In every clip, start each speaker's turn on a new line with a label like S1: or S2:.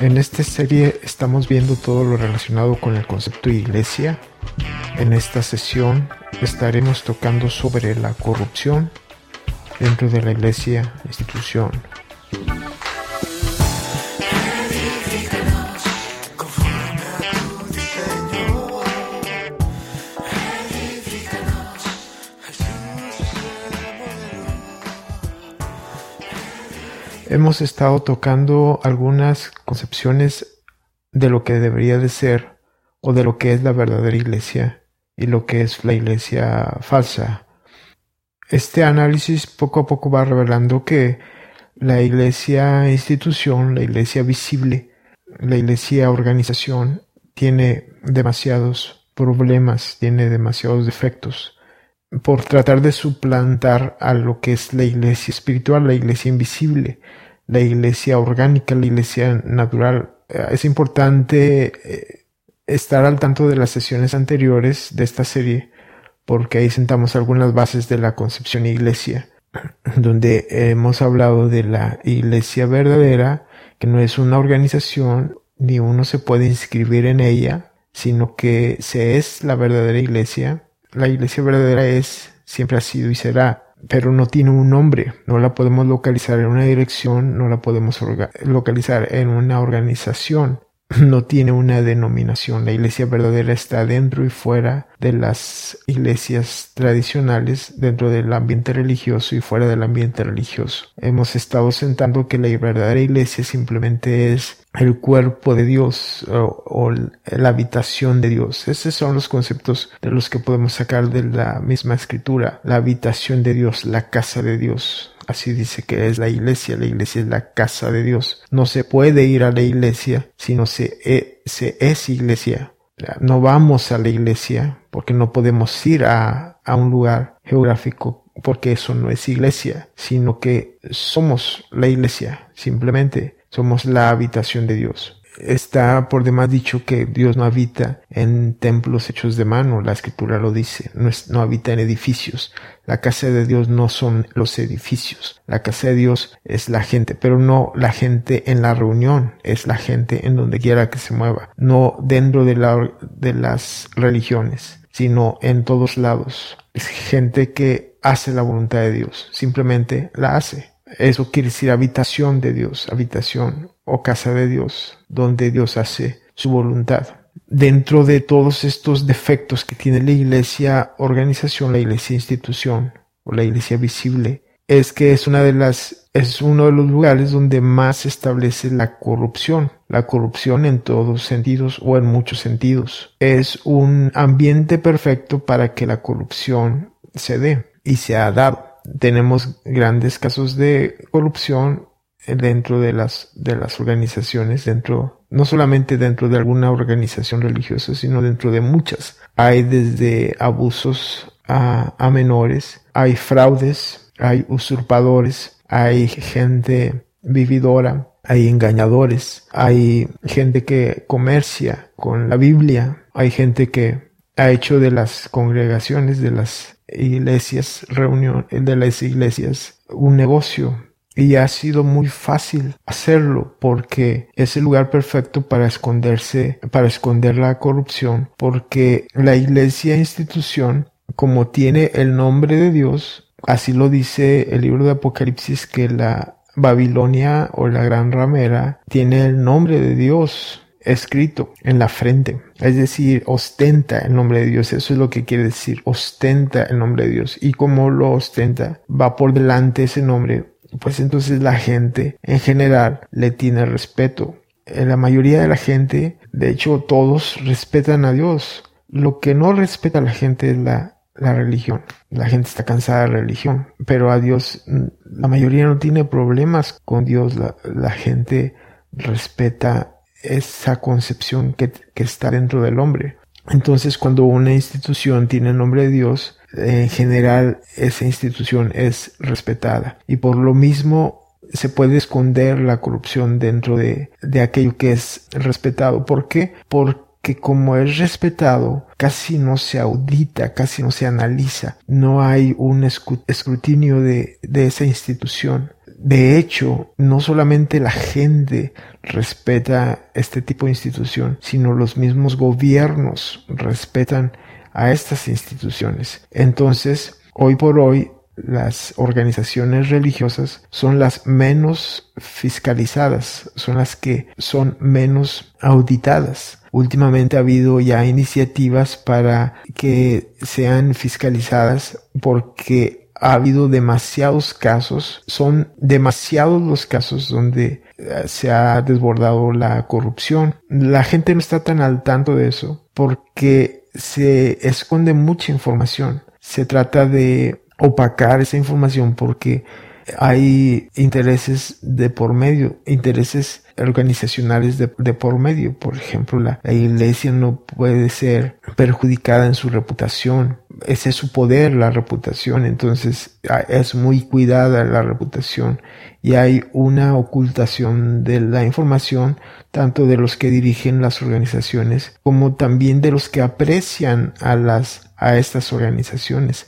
S1: En esta serie estamos viendo todo lo relacionado con el concepto de iglesia. En esta sesión estaremos tocando sobre la corrupción dentro de la iglesia institución. Hemos estado tocando algunas concepciones de lo que debería de ser o de lo que es la verdadera iglesia y lo que es la iglesia falsa. Este análisis poco a poco va revelando que la iglesia institución, la iglesia visible, la iglesia organización tiene demasiados problemas, tiene demasiados defectos por tratar de suplantar a lo que es la iglesia espiritual, la iglesia invisible, la iglesia orgánica, la iglesia natural. Eh, es importante eh, estar al tanto de las sesiones anteriores de esta serie porque ahí sentamos algunas bases de la concepción iglesia, donde hemos hablado de la iglesia verdadera, que no es una organización, ni uno se puede inscribir en ella, sino que se es la verdadera iglesia. La iglesia verdadera es, siempre ha sido y será pero no tiene un nombre, no la podemos localizar en una dirección, no la podemos localizar en una organización, no tiene una denominación. La iglesia verdadera está dentro y fuera de las iglesias tradicionales, dentro del ambiente religioso y fuera del ambiente religioso. Hemos estado sentando que la verdadera iglesia simplemente es el cuerpo de Dios o, la habitación de Dios. Esos son los conceptos de los que podemos sacar de la misma escritura. La habitación de Dios, la casa de Dios. Así dice que es la iglesia. La iglesia es la casa de Dios. No se puede ir a la iglesia si no se, e, se es iglesia. No vamos a la iglesia porque no podemos ir a, a un lugar geográfico porque eso no es iglesia, sino que somos la iglesia, simplemente somos la habitación de Dios. Está por demás dicho que Dios no habita en templos hechos de mano, la escritura lo dice, no, no, habita en edificios. La casa de Dios no son los edificios, la casa de Dios es la gente, pero no la gente en la reunión, es la gente en donde quiera que se mueva, no dentro de, la, de las religiones, sino en todos lados. Es gente que hace la voluntad de Dios, simplemente la hace. Eso quiere decir habitación de Dios, habitación o casa de Dios, donde Dios hace su voluntad. Dentro de todos estos defectos que tiene la iglesia organización, la iglesia institución o la iglesia visible, es que es una de las, es uno de los lugares donde más se establece la corrupción. La corrupción en todos sentidos o en muchos sentidos. Es un ambiente perfecto para que la corrupción se dé y se ha dado tenemos grandes casos de corrupción dentro de las, de las organizaciones, dentro, no solamente dentro de alguna organización religiosa, sino dentro de muchas. Hay desde abusos a, a menores, hay fraudes, hay usurpadores, hay gente vividora, hay engañadores, hay gente que comercia con la Biblia, hay gente que ha hecho de las congregaciones, de las iglesias, reunión de las iglesias, un negocio. Y ha sido muy fácil hacerlo porque es el lugar perfecto para esconderse, para esconder la corrupción, porque la iglesia institución, como tiene el nombre de Dios, así lo dice el libro de Apocalipsis, que la Babilonia o la gran ramera tiene el nombre de Dios escrito en la frente. Es decir, ostenta el nombre de Dios. Eso es lo que quiere decir. Ostenta el nombre de Dios. Y como lo ostenta, va por delante ese nombre. Pues entonces la gente en general le tiene respeto. La mayoría de la gente, de hecho todos respetan a Dios. Lo que no respeta a la gente es la, la religión. La gente está cansada de religión. Pero a Dios, la mayoría no tiene problemas con Dios. La, la gente respeta esa concepción que, está dentro del hombre. Entonces, cuando una institución tiene el nombre de Dios, en general esa institución es respetada. Y por lo mismo se puede esconder la corrupción dentro de, de aquello que es respetado. ¿Por qué? Porque como es respetado, casi no se audita, casi no se analiza. No hay un escrutinio de, de esa institución de hecho, no solamente la gente respeta este tipo de institución, sino los mismos gobiernos respetan a estas instituciones. Entonces, hoy por hoy, las organizaciones religiosas son las menos fiscalizadas, son las que son menos auditadas. Últimamente ha habido ya iniciativas para que sean fiscalizadas porque ha habido demasiados casos, son demasiados los casos donde eh, se ha desbordado la corrupción. La gente no está tan al tanto de eso porque se esconde mucha información. Se trata de opacar esa información porque hay intereses de por medio, intereses organizacionales de, por medio. Por ejemplo, la, iglesia no puede ser perjudicada en su reputación. Ese es su poder, la reputación. Entonces es muy cuidada la reputación y hay una ocultación de la información tanto de los que dirigen las organizaciones como también de los que aprecian a las a estas organizaciones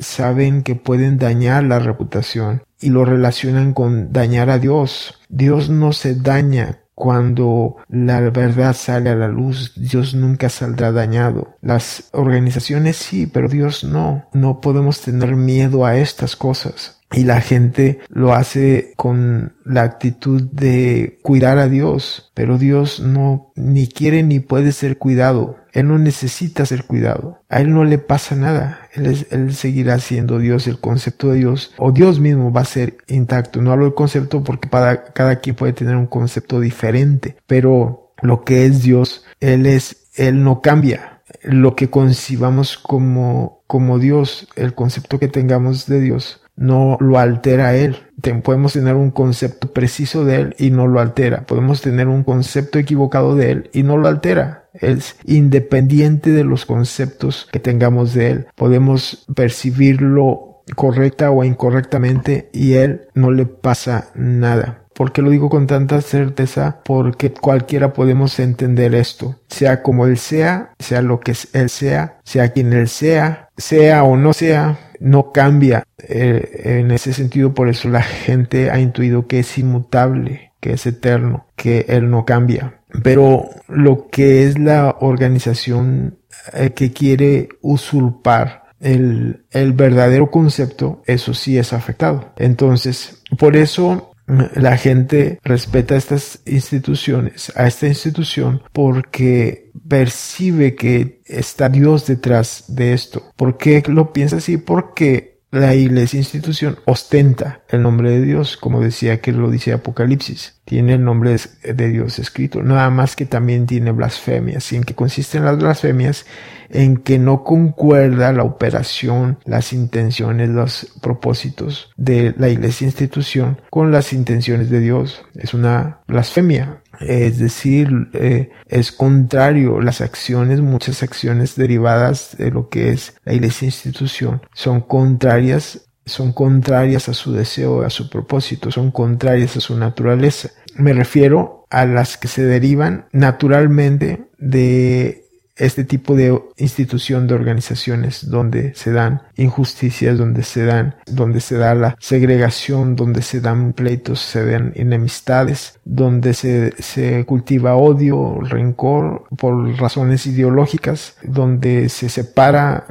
S1: saben que pueden dañar la reputación y lo relacionan con dañar a Dios. Dios no se daña cuando la verdad sale a la luz, Dios nunca saldrá dañado. Las organizaciones sí, pero Dios no. No podemos tener miedo a estas cosas y la gente lo hace con la actitud de cuidar a Dios, pero Dios no ni quiere ni puede ser cuidado. Él no necesita ser cuidado. A él no le pasa nada. Él, él seguirá siendo Dios. El concepto de Dios o Dios mismo va a ser intacto. No hablo del concepto porque para cada quien puede tener un concepto diferente, pero lo que es Dios, Él es, Él no cambia. Lo que concibamos como, como Dios, el concepto que tengamos de Dios, no lo altera él. podemos tener un concepto preciso de él y no lo altera. Podemos tener un concepto equivocado de él y no lo altera. Es independiente de los conceptos que tengamos de él. Podemos percibirlo correcta o incorrectamente y él no le pasa nada. ¿Por qué lo digo con tanta certeza? Porque cualquiera podemos entender esto. Sea como él sea, sea lo que él sea, sea quien él sea, sea o no sea, no cambia. Eh, en ese sentido, por eso la gente ha intuido que es inmutable, que es eterno, que Él no cambia. Pero lo que es la organización eh, que quiere usurpar el, el verdadero concepto, eso sí es afectado. Entonces, por eso la gente respeta estas instituciones, a esta institución, porque percibe que está Dios detrás de esto. ¿Por qué lo piensa así? Porque la iglesia institución ostenta el nombre de Dios, como decía que lo dice Apocalipsis. Tiene el nombre de Dios escrito, nada más que también tiene blasfemias. ¿Y en qué consisten las blasfemias? En que no concuerda la operación, las intenciones, los propósitos de la iglesia institución con las intenciones de Dios. Es una blasfemia. Es decir, eh, es contrario las acciones, muchas acciones derivadas de lo que es la iglesia institución, son contrarias, son contrarias a su deseo, a su propósito, son contrarias a su naturaleza. Me refiero a las que se derivan naturalmente de este tipo de institución de organizaciones donde se dan injusticias, donde se dan, donde se da la segregación, donde se dan pleitos, se dan enemistades, donde se, se cultiva odio, rencor por razones ideológicas, donde se separa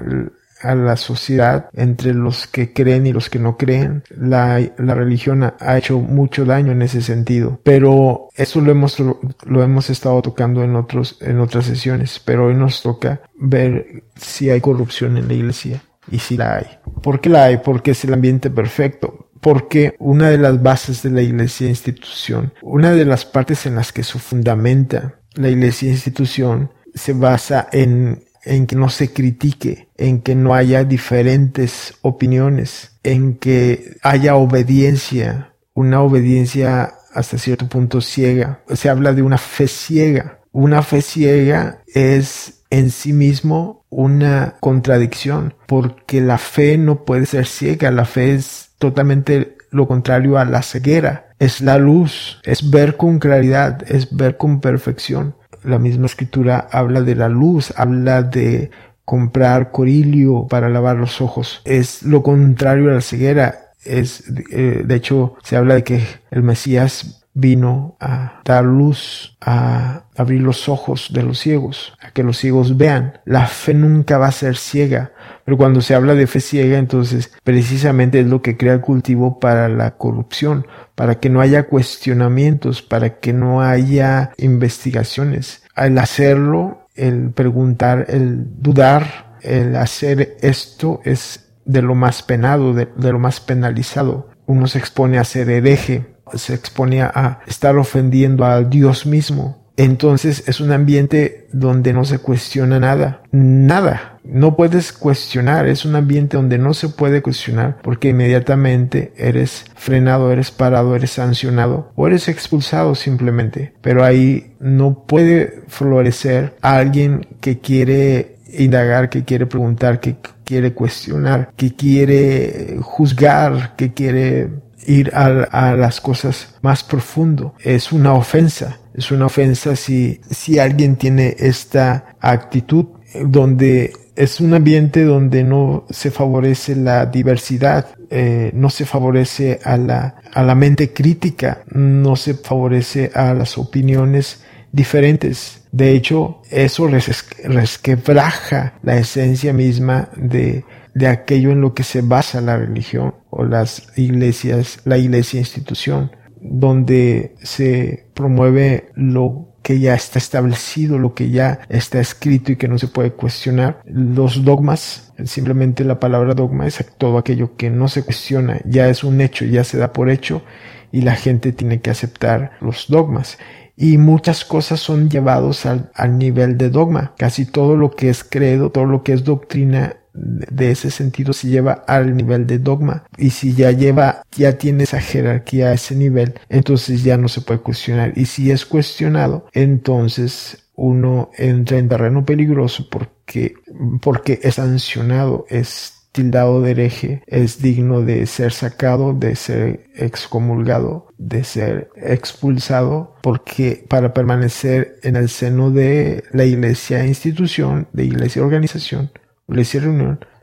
S1: a la sociedad entre los que creen y los que no creen. La, la religión ha, hecho mucho daño en ese sentido, pero eso lo hemos, lo hemos estado tocando en otros, en otras sesiones, pero hoy nos toca ver si hay corrupción en la iglesia y si la hay. ¿Por qué la hay? Porque es el ambiente perfecto porque una de las bases de la iglesia institución, una de las partes en las que se fundamenta la iglesia institución, se basa en en que no se critique, en que no haya diferentes opiniones, en que haya obediencia, una obediencia hasta cierto punto ciega. Se habla de una fe ciega. Una fe ciega es en sí mismo una contradicción, porque la fe no puede ser ciega, la fe es totalmente lo contrario a la ceguera. Es la luz, es ver con claridad, es ver con perfección la misma escritura habla de la luz, habla de comprar corilio para lavar los ojos. Es lo contrario a la ceguera. es, eh, de hecho, se habla de que el Mesías vino a dar luz, a abrir los ojos de los ciegos, a que los ciegos vean. La fe nunca va a ser ciega, pero cuando se habla de fe ciega, entonces precisamente es lo que crea el cultivo para la corrupción, para que no haya cuestionamientos, para que no haya investigaciones. Al hacerlo, el preguntar, el dudar, el hacer esto es de lo más penado, de, de lo más penalizado. Uno se expone a ser hereje, se exponía a estar ofendiendo al Dios mismo. Entonces es un ambiente donde no se cuestiona nada, nada. No puedes cuestionar, es un ambiente donde no se puede cuestionar porque inmediatamente eres frenado, eres parado, eres sancionado o eres expulsado simplemente. Pero ahí no puede florecer alguien que quiere indagar, que quiere preguntar, que quiere cuestionar, que quiere juzgar, que quiere ir a, las cosas más profundo. Es una ofensa. Es una ofensa si, si alguien tiene esta actitud donde es un ambiente donde no se favorece la diversidad, eh, no se favorece a la, a la mente crítica, no se favorece a las opiniones diferentes. De hecho, eso resquebraja la esencia misma de, de aquello en lo que se basa la religión o las iglesias, la iglesia institución, donde se promueve lo que ya está establecido, lo que ya está escrito y que no se puede cuestionar. Los dogmas, simplemente la palabra dogma es todo aquello que no se cuestiona, ya es un hecho, ya se da por hecho y la gente tiene que aceptar los dogmas y muchas cosas son llevados al, al, nivel de dogma. Casi todo lo que es credo, todo lo que es doctrina de ese sentido se lleva al nivel de dogma. Y si ya lleva ya tiene esa jerarquía a ese nivel entonces ya no se puede cuestionar. Y si es cuestionado entonces uno entra en terreno peligroso porque porque es sancionado es tildado de hereje es digno de ser sacado, de ser excomulgado, de ser expulsado, porque para permanecer en el seno de la iglesia institución, de iglesia organización,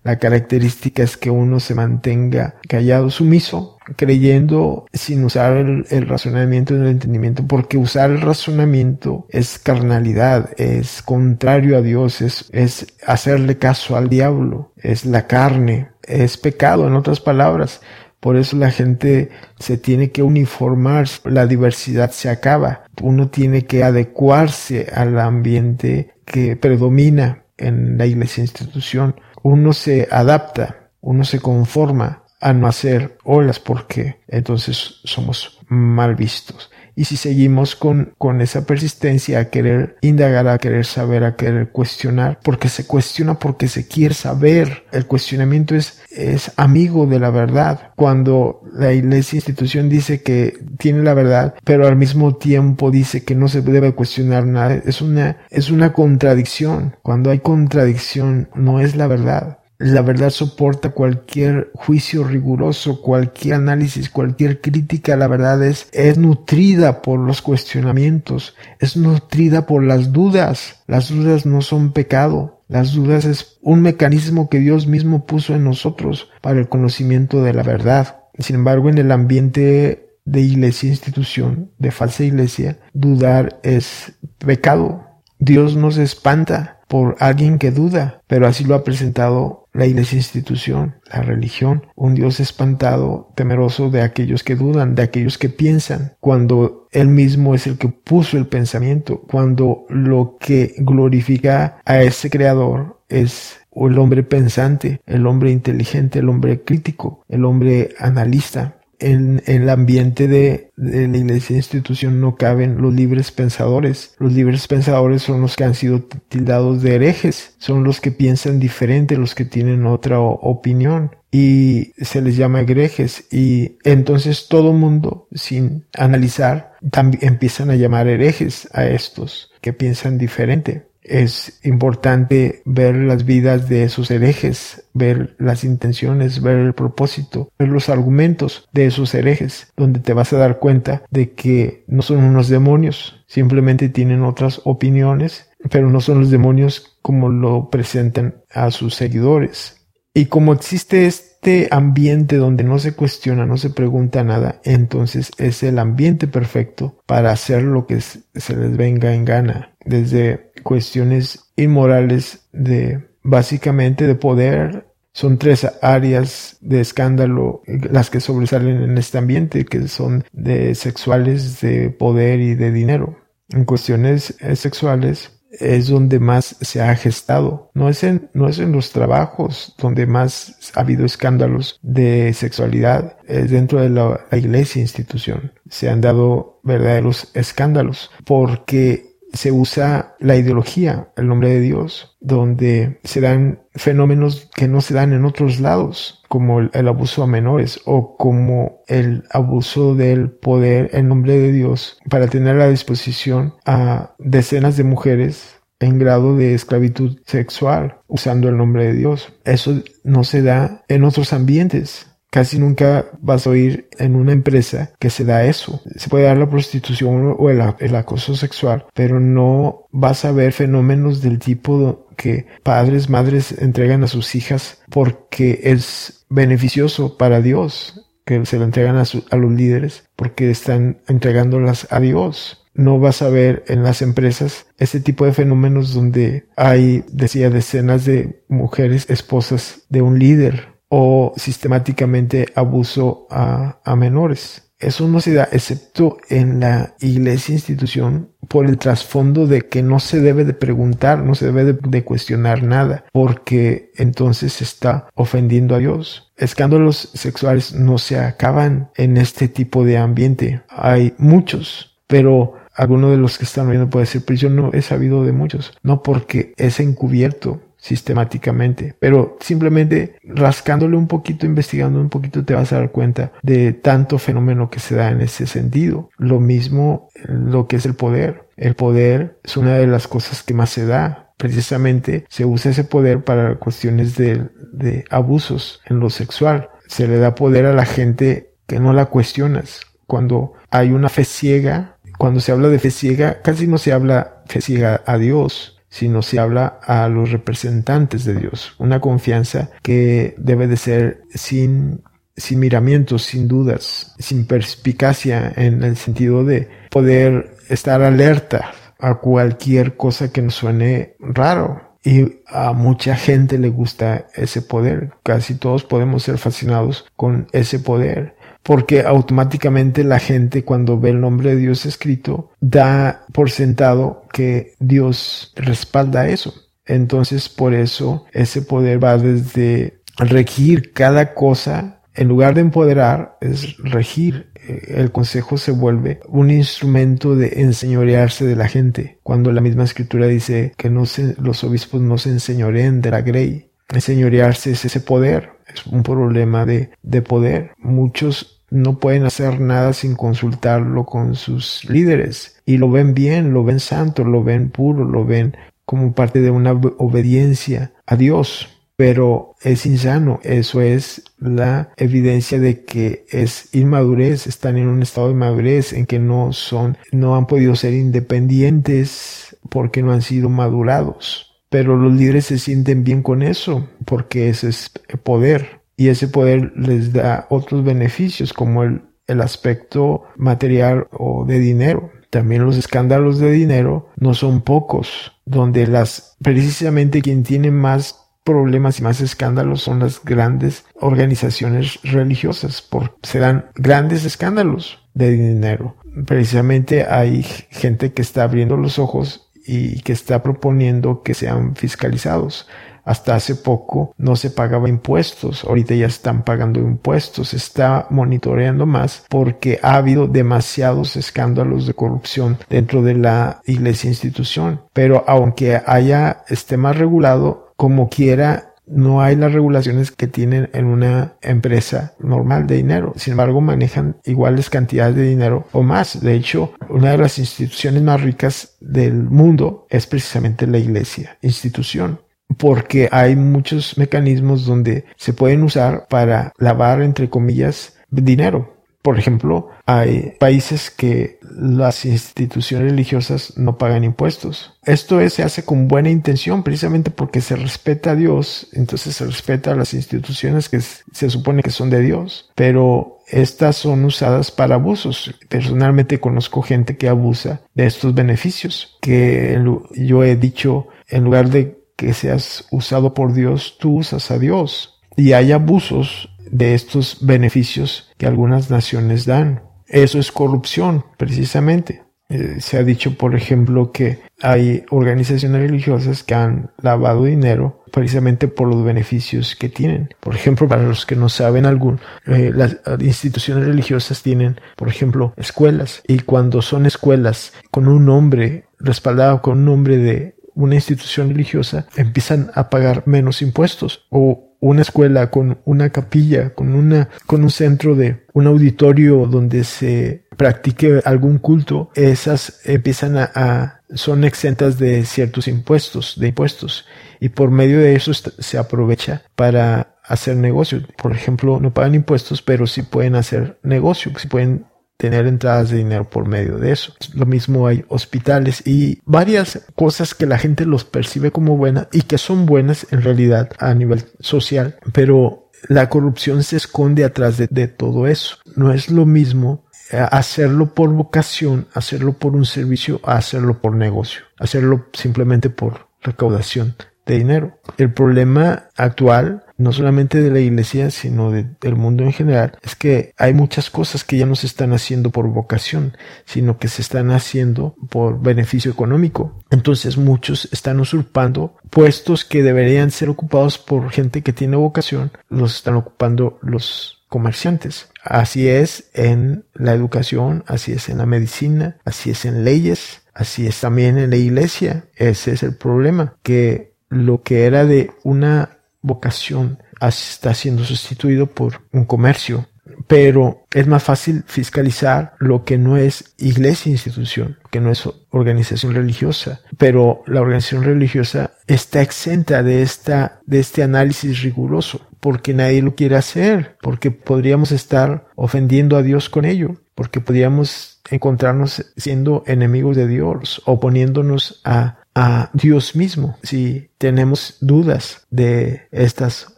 S1: la característica es que uno se mantenga callado, sumiso, creyendo sin usar el, razonamiento y el entendimiento, porque usar el razonamiento es carnalidad, es contrario a Dios, es, es hacerle caso al diablo, es la carne, es pecado, en otras palabras. Por eso la gente se tiene que uniformar, la diversidad se acaba, uno tiene que adecuarse al ambiente que predomina en la iglesia institución. Uno se adapta, uno se conforma a no hacer olas porque entonces somos mal vistos. Y si seguimos con, con esa persistencia a querer indagar, a querer saber, a querer cuestionar, porque se cuestiona porque se quiere saber, el cuestionamiento es, es amigo de la verdad. Cuando la iglesia institución dice que tiene la verdad, pero al mismo tiempo dice que no se debe cuestionar nada, es una, es una contradicción. Cuando hay contradicción, no es la verdad. La verdad soporta cualquier juicio riguroso, cualquier análisis, cualquier crítica. La verdad es, es nutrida por los cuestionamientos, es nutrida por las dudas. Las dudas no son pecado. Las dudas es un mecanismo que Dios mismo puso en nosotros para el conocimiento de la verdad. Sin embargo, en el ambiente de iglesia institución, de falsa iglesia, dudar es pecado. Dios nos espanta por alguien que duda, pero así lo ha presentado la iglesia institución, la religión, un Dios espantado, temeroso de aquellos que dudan, de aquellos que piensan, cuando Él mismo es el que puso el pensamiento, cuando lo que glorifica a ese creador es el hombre pensante, el hombre inteligente, el hombre crítico, el hombre analista, en, el ambiente de, de, la iglesia institución no caben los libres pensadores. Los libres pensadores son los que han sido tildados de herejes, son los que piensan diferente, los que tienen otra opinión y se les llama herejes y entonces todo mundo sin analizar también empiezan a llamar herejes a estos que piensan diferente es importante ver las vidas de esos herejes, ver las intenciones, ver el propósito, ver los argumentos de esos herejes, donde te vas a dar cuenta de que no son unos demonios, simplemente tienen otras opiniones, pero no son los demonios como lo presentan a sus seguidores. Y como existe este ambiente donde no se cuestiona, no se pregunta nada, entonces es el ambiente perfecto para hacer lo que se les venga en gana, desde cuestiones inmorales de básicamente de poder. Son tres áreas de escándalo las que sobresalen en este ambiente, que son de sexuales, de poder y de dinero. En cuestiones sexuales, es donde más se ha gestado. No es en, no es en los trabajos donde más ha habido escándalos de sexualidad, es dentro de la, la iglesia institución. Se han dado verdaderos escándalos porque se usa la ideología, el nombre de Dios, donde se dan fenómenos que no se dan en otros lados, como el, abuso a menores o como el abuso del poder en nombre de Dios para tener a disposición a decenas de mujeres en grado de esclavitud sexual usando el nombre de Dios. Eso no se da en otros ambientes. Casi nunca vas a oír en una empresa que se da eso. Se puede dar la prostitución o el, acoso sexual, pero no vas a ver fenómenos del tipo que padres, madres entregan a sus hijas porque es beneficioso para Dios que se lo entregan a, a los líderes porque están entregándolas a Dios no vas a ver en las empresas ese tipo de fenómenos donde hay, decía, decenas de mujeres esposas de un líder o sistemáticamente abuso a, a menores. Eso no se da excepto en la iglesia institución por el trasfondo de que no se debe de preguntar, no se debe de, cuestionar nada, porque entonces se está ofendiendo a Dios. Escándalos sexuales no se acaban en este tipo de ambiente. Hay muchos, pero alguno de los que están viendo puede decir, pero yo no he sabido de muchos. No porque es encubierto sistemáticamente, pero simplemente rascándole un poquito, investigando un poquito, te vas a dar cuenta de tanto fenómeno que se da en ese sentido. Lo mismo lo que es el poder. El poder es una de las cosas que más se da. Precisamente se usa ese poder para cuestiones de, de abusos en lo sexual. Se le da poder a la gente que no la cuestionas. Cuando hay una fe ciega, cuando se habla de fe ciega, casi no se habla fe ciega a Dios, sino se habla a los representantes de Dios. Una confianza que debe de ser sin, sin miramientos, sin dudas, sin perspicacia en el sentido de poder estar alerta a cualquier cosa que nos suene raro. Y a mucha gente le gusta ese poder. Casi todos podemos ser fascinados con ese poder porque automáticamente la gente cuando ve el nombre de Dios escrito da por sentado que Dios respalda eso. Entonces por eso ese poder va desde regir cada cosa, en lugar de empoderar, es regir. El consejo se vuelve un instrumento de enseñorearse de la gente, cuando la misma escritura dice que no se, los obispos no se enseñoreen de la grey. Enseñorearse es ese poder, es un problema de, de poder. Muchos no pueden hacer nada sin consultarlo con sus líderes y lo ven bien, lo ven santo, lo ven puro, lo ven como parte de una obediencia a Dios. Pero es insano, eso es la evidencia de que es inmadurez, están en un estado de madurez en que no son, no han podido ser independientes porque no han sido madurados. Pero los líderes se sienten bien con eso, porque ese es poder. Y ese poder les da otros beneficios, como el, el aspecto material o de dinero. También los escándalos de dinero no son pocos, donde las, precisamente quien tiene más problemas y más escándalos son las grandes organizaciones religiosas, porque se dan grandes escándalos de dinero. Precisamente hay gente que está abriendo los ojos y que está proponiendo que sean fiscalizados. Hasta hace poco no se pagaba impuestos, ahorita ya están pagando impuestos, está monitoreando más porque ha habido demasiados escándalos de corrupción dentro de la iglesia institución. Pero aunque haya esté más regulado, como quiera no hay las regulaciones que tienen en una empresa normal de dinero. Sin embargo, manejan iguales cantidades de dinero o más. De hecho, una de las instituciones más ricas del mundo es precisamente la iglesia, institución porque hay muchos mecanismos donde se pueden usar para lavar, entre comillas, dinero. Por ejemplo, hay países que las instituciones religiosas no pagan impuestos. Esto se hace con buena intención, precisamente porque se respeta a Dios, entonces se respeta a las instituciones que se supone que son de Dios, pero estas son usadas para abusos. Personalmente conozco gente que abusa de estos beneficios, que yo he dicho, en lugar de que seas usado por Dios, tú usas a Dios. Y hay abusos de estos beneficios que algunas naciones dan. Eso es corrupción, precisamente. Eh, se ha dicho, por ejemplo, que hay organizaciones religiosas que han lavado dinero precisamente por los beneficios que tienen. Por ejemplo, para los que no saben algún, eh, las instituciones religiosas tienen, por ejemplo, escuelas. Y cuando son escuelas con un nombre respaldado con un nombre de una institución religiosa, empiezan a pagar menos impuestos o una escuela con una capilla, con una, con un centro de un auditorio donde se practique algún culto, esas empiezan a, son exentas de ciertos impuestos, de impuestos, y por medio de eso se aprovecha para hacer negocio. Por ejemplo, no pagan impuestos, pero sí pueden hacer negocio, sí pueden tener entradas de dinero por medio de eso. Lo mismo hay hospitales y varias cosas que la gente los percibe como buenas y que son buenas en realidad a nivel social, pero la corrupción se esconde atrás de, todo eso. No es lo mismo eh, hacerlo por vocación, hacerlo por un servicio, hacerlo por negocio, hacerlo simplemente por recaudación de dinero. El problema actual no solamente de la iglesia, sino del mundo en general, es que hay muchas cosas que ya no se están haciendo por vocación, sino que se están haciendo por beneficio económico. Entonces muchos están usurpando puestos que deberían ser ocupados por gente que tiene vocación, los están ocupando los comerciantes. Así es en la educación, así es en la medicina, así es en leyes, así es también en la iglesia. Ese es el problema, que lo que era de una vocación está siendo sustituido por un comercio. Pero es más fácil fiscalizar lo que no es iglesia institución, que no es organización religiosa. Pero la organización religiosa está exenta de esta, de este análisis riguroso, porque nadie lo quiere hacer, porque podríamos estar ofendiendo a Dios con ello, porque podríamos encontrarnos siendo enemigos de Dios, oponiéndonos a a Dios mismo si tenemos dudas de estas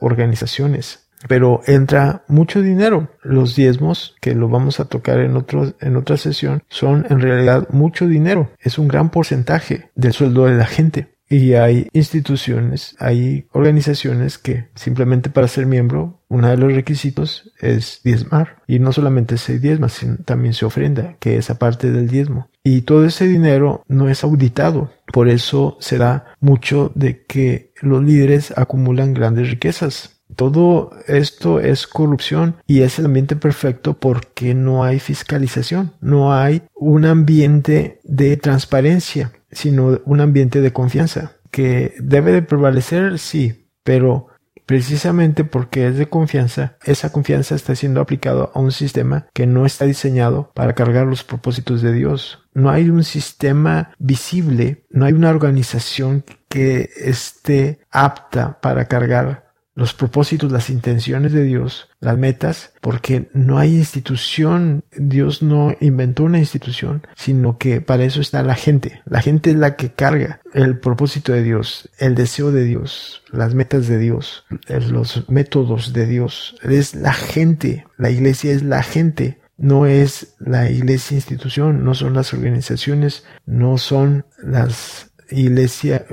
S1: organizaciones. Pero entra mucho dinero. Los diezmos, que lo vamos a tocar en, otro, en otra sesión, son en realidad mucho dinero. Es un gran porcentaje del sueldo de la gente. Y hay instituciones, hay organizaciones que simplemente para ser miembro, uno de los requisitos es diezmar. Y no solamente se diezma, sino también se ofrenda, que es aparte del diezmo. Y todo ese dinero no es auditado. Por eso se da mucho de que los líderes acumulan grandes riquezas. Todo esto es corrupción y es el ambiente perfecto porque no hay fiscalización, no hay un ambiente de transparencia sino un ambiente de confianza, que debe de prevalecer, sí, pero precisamente porque es de confianza, esa confianza está siendo aplicado a un sistema que no está diseñado para cargar los propósitos de Dios. No hay un sistema visible, no hay una organización que esté apta para cargar los propósitos, las intenciones de Dios, las metas, porque no hay institución, Dios no inventó una institución, sino que para eso está la gente. La gente es la que carga el propósito de Dios, el deseo de Dios, las metas de Dios, los métodos de Dios. Es la gente, la iglesia es la gente. No es la iglesia institución, no son las organizaciones, no son las iglesia,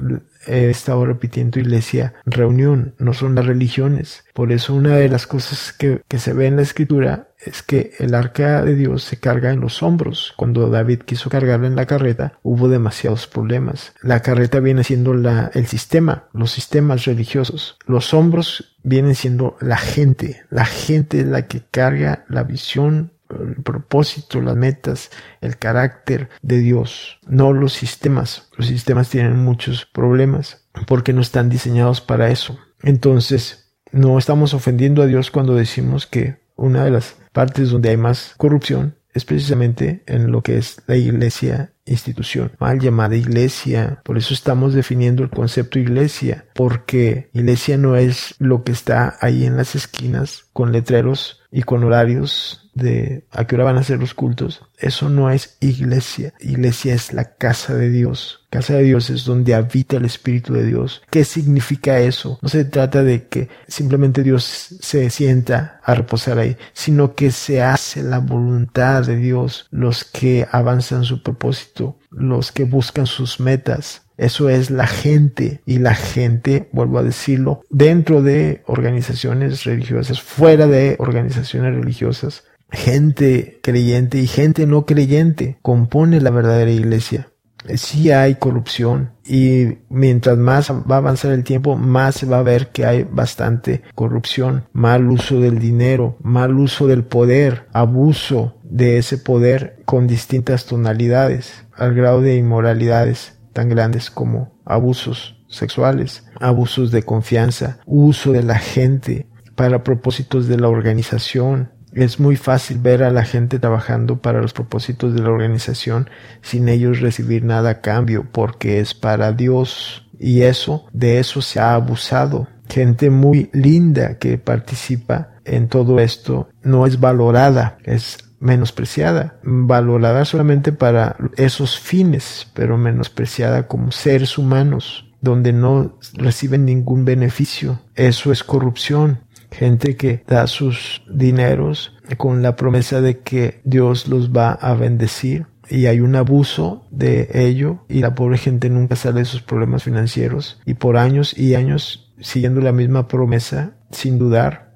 S1: he estado repitiendo iglesia, reunión, no son las religiones. Por eso una de las cosas que, que, se ve en la escritura es que el arca de Dios se carga en los hombros. Cuando David quiso cargarla en la carreta, hubo demasiados problemas. La carreta viene siendo la, el sistema, los sistemas religiosos. Los hombros vienen siendo la gente. La gente es la que carga la visión el propósito, las metas, el carácter de Dios, no los sistemas. Los sistemas tienen muchos problemas porque no están diseñados para eso. Entonces, no estamos ofendiendo a Dios cuando decimos que una de las partes donde hay más corrupción es precisamente en lo que es la iglesia institución, mal llamada iglesia. Por eso estamos definiendo el concepto iglesia, porque iglesia no es lo que está ahí en las esquinas con letreros y con horarios de a qué hora van a ser los cultos, eso no es iglesia. Iglesia es la casa de Dios. Casa de Dios es donde habita el Espíritu de Dios. ¿Qué significa eso? No se trata de que simplemente Dios se sienta a reposar ahí, sino que se hace la voluntad de Dios, los que avanzan su propósito, los que buscan sus metas, eso es la gente y la gente, vuelvo a decirlo, dentro de organizaciones religiosas, fuera de organizaciones religiosas, gente creyente y gente no creyente compone la verdadera iglesia. Sí hay corrupción y mientras más va a avanzar el tiempo, más se va a ver que hay bastante corrupción, mal uso del dinero, mal uso del poder, abuso de ese poder con distintas tonalidades, al grado de inmoralidades tan grandes como abusos sexuales, abusos de confianza, uso de la gente para propósitos de la organización. Es muy fácil ver a la gente trabajando para los propósitos de la organización sin ellos recibir nada a cambio porque es para Dios y eso, de eso se ha abusado. Gente muy linda que participa en todo esto no es valorada, es menospreciada, valorada solamente para esos fines, pero menospreciada como seres humanos, donde no reciben ningún beneficio. Eso es corrupción. Gente que da sus dineros con la promesa de que Dios los va a bendecir y hay un abuso de ello y la pobre gente nunca sale de sus problemas financieros y por años y años siguiendo la misma promesa sin dudar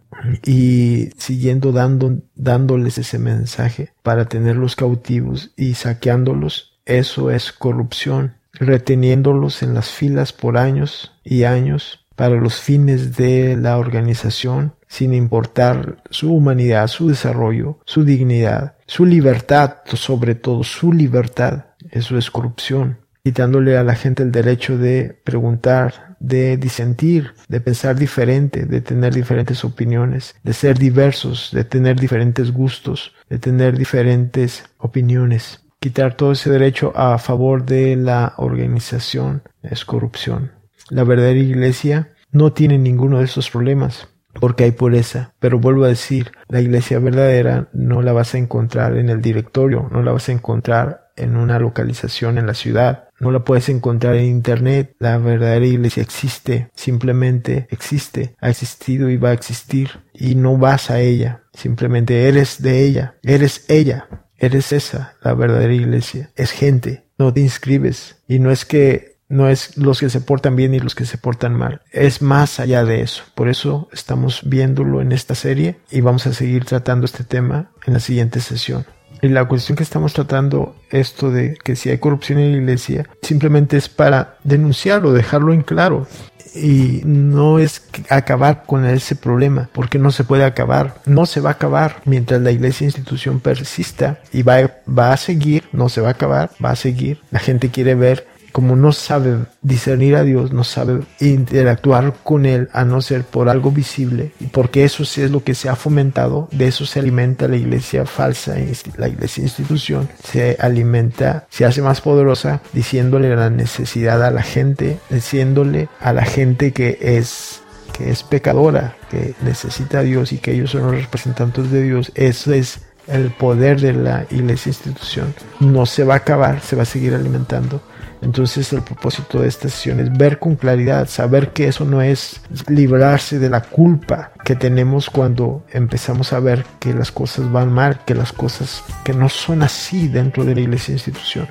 S1: y siguiendo dando, dándoles ese mensaje para tenerlos cautivos y saqueándolos, eso es corrupción, reteniéndolos en las filas por años y años para los fines de la organización, sin importar su humanidad, su desarrollo, su dignidad, su libertad, sobre todo su libertad. Eso es corrupción, quitándole a la gente el derecho de preguntar, de disentir, de pensar diferente, de tener diferentes opiniones, de ser diversos, de tener diferentes gustos, de tener diferentes opiniones. Quitar todo ese derecho a favor de la organización es corrupción. La verdadera iglesia no tiene ninguno de esos problemas porque hay pureza. Pero vuelvo a decir, la iglesia verdadera no la vas a encontrar en el directorio, no la vas a encontrar en una localización en la ciudad, no la puedes encontrar en internet. La verdadera iglesia existe, simplemente existe, ha existido y va a existir y no vas a ella, simplemente eres de ella, eres ella, eres esa, la verdadera iglesia. Es gente, no te inscribes y no es que no es los que se portan bien y los que se portan mal. Es más allá de eso. Por eso estamos viéndolo en esta serie y vamos a seguir tratando este tema en la siguiente sesión. Y la cuestión que estamos tratando, esto de que si hay corrupción en la iglesia, simplemente es para denunciarlo, dejarlo en claro. Y no es acabar con ese problema, porque no se puede acabar, no se va a acabar mientras la iglesia institución persista y va, va a seguir, no se va a acabar, va a seguir. La gente quiere ver como no sabe discernir a Dios, no sabe interactuar con Él a no ser por algo visible, porque eso sí es lo que se ha fomentado, de eso se alimenta la iglesia falsa, la iglesia institución, se alimenta, se hace más poderosa diciéndole la necesidad a la gente, diciéndole a la gente que es que es pecadora, que necesita a Dios y que ellos son los representantes de Dios. Eso es el poder de la iglesia institución. No se va a acabar, se va a seguir alimentando entonces el propósito de esta sesión es ver con claridad, saber que eso no es librarse de la culpa que tenemos cuando empezamos a ver que las cosas van mal, que las cosas que no son así dentro de la iglesia institución.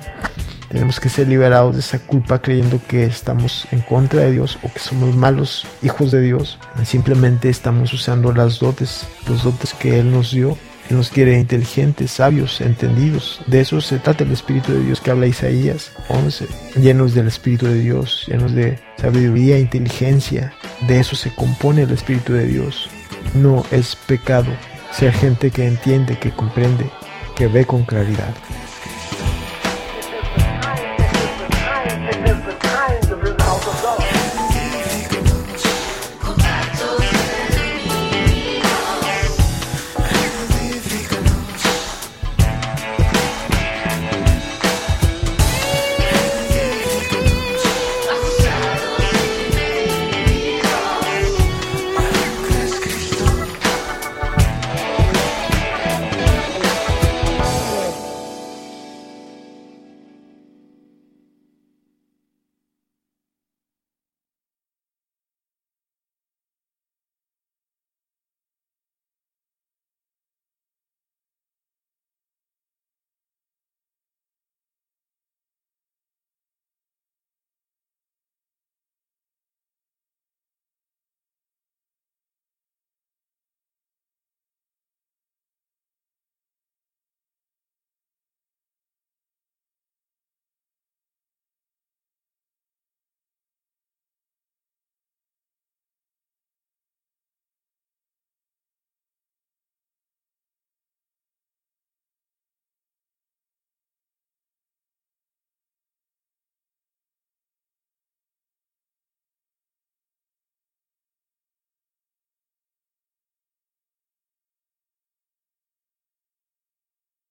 S1: Tenemos que ser liberados de esa culpa creyendo que estamos en contra de Dios o que somos malos hijos de Dios. Simplemente estamos usando las dotes, los dotes que Él nos dio él nos quiere inteligentes, sabios, entendidos. De eso se trata el Espíritu de Dios que habla Isaías 11. Llenos del Espíritu de Dios, llenos de sabiduría inteligencia. De eso se compone el Espíritu de Dios. No es pecado ser gente que entiende, que comprende, que ve con claridad.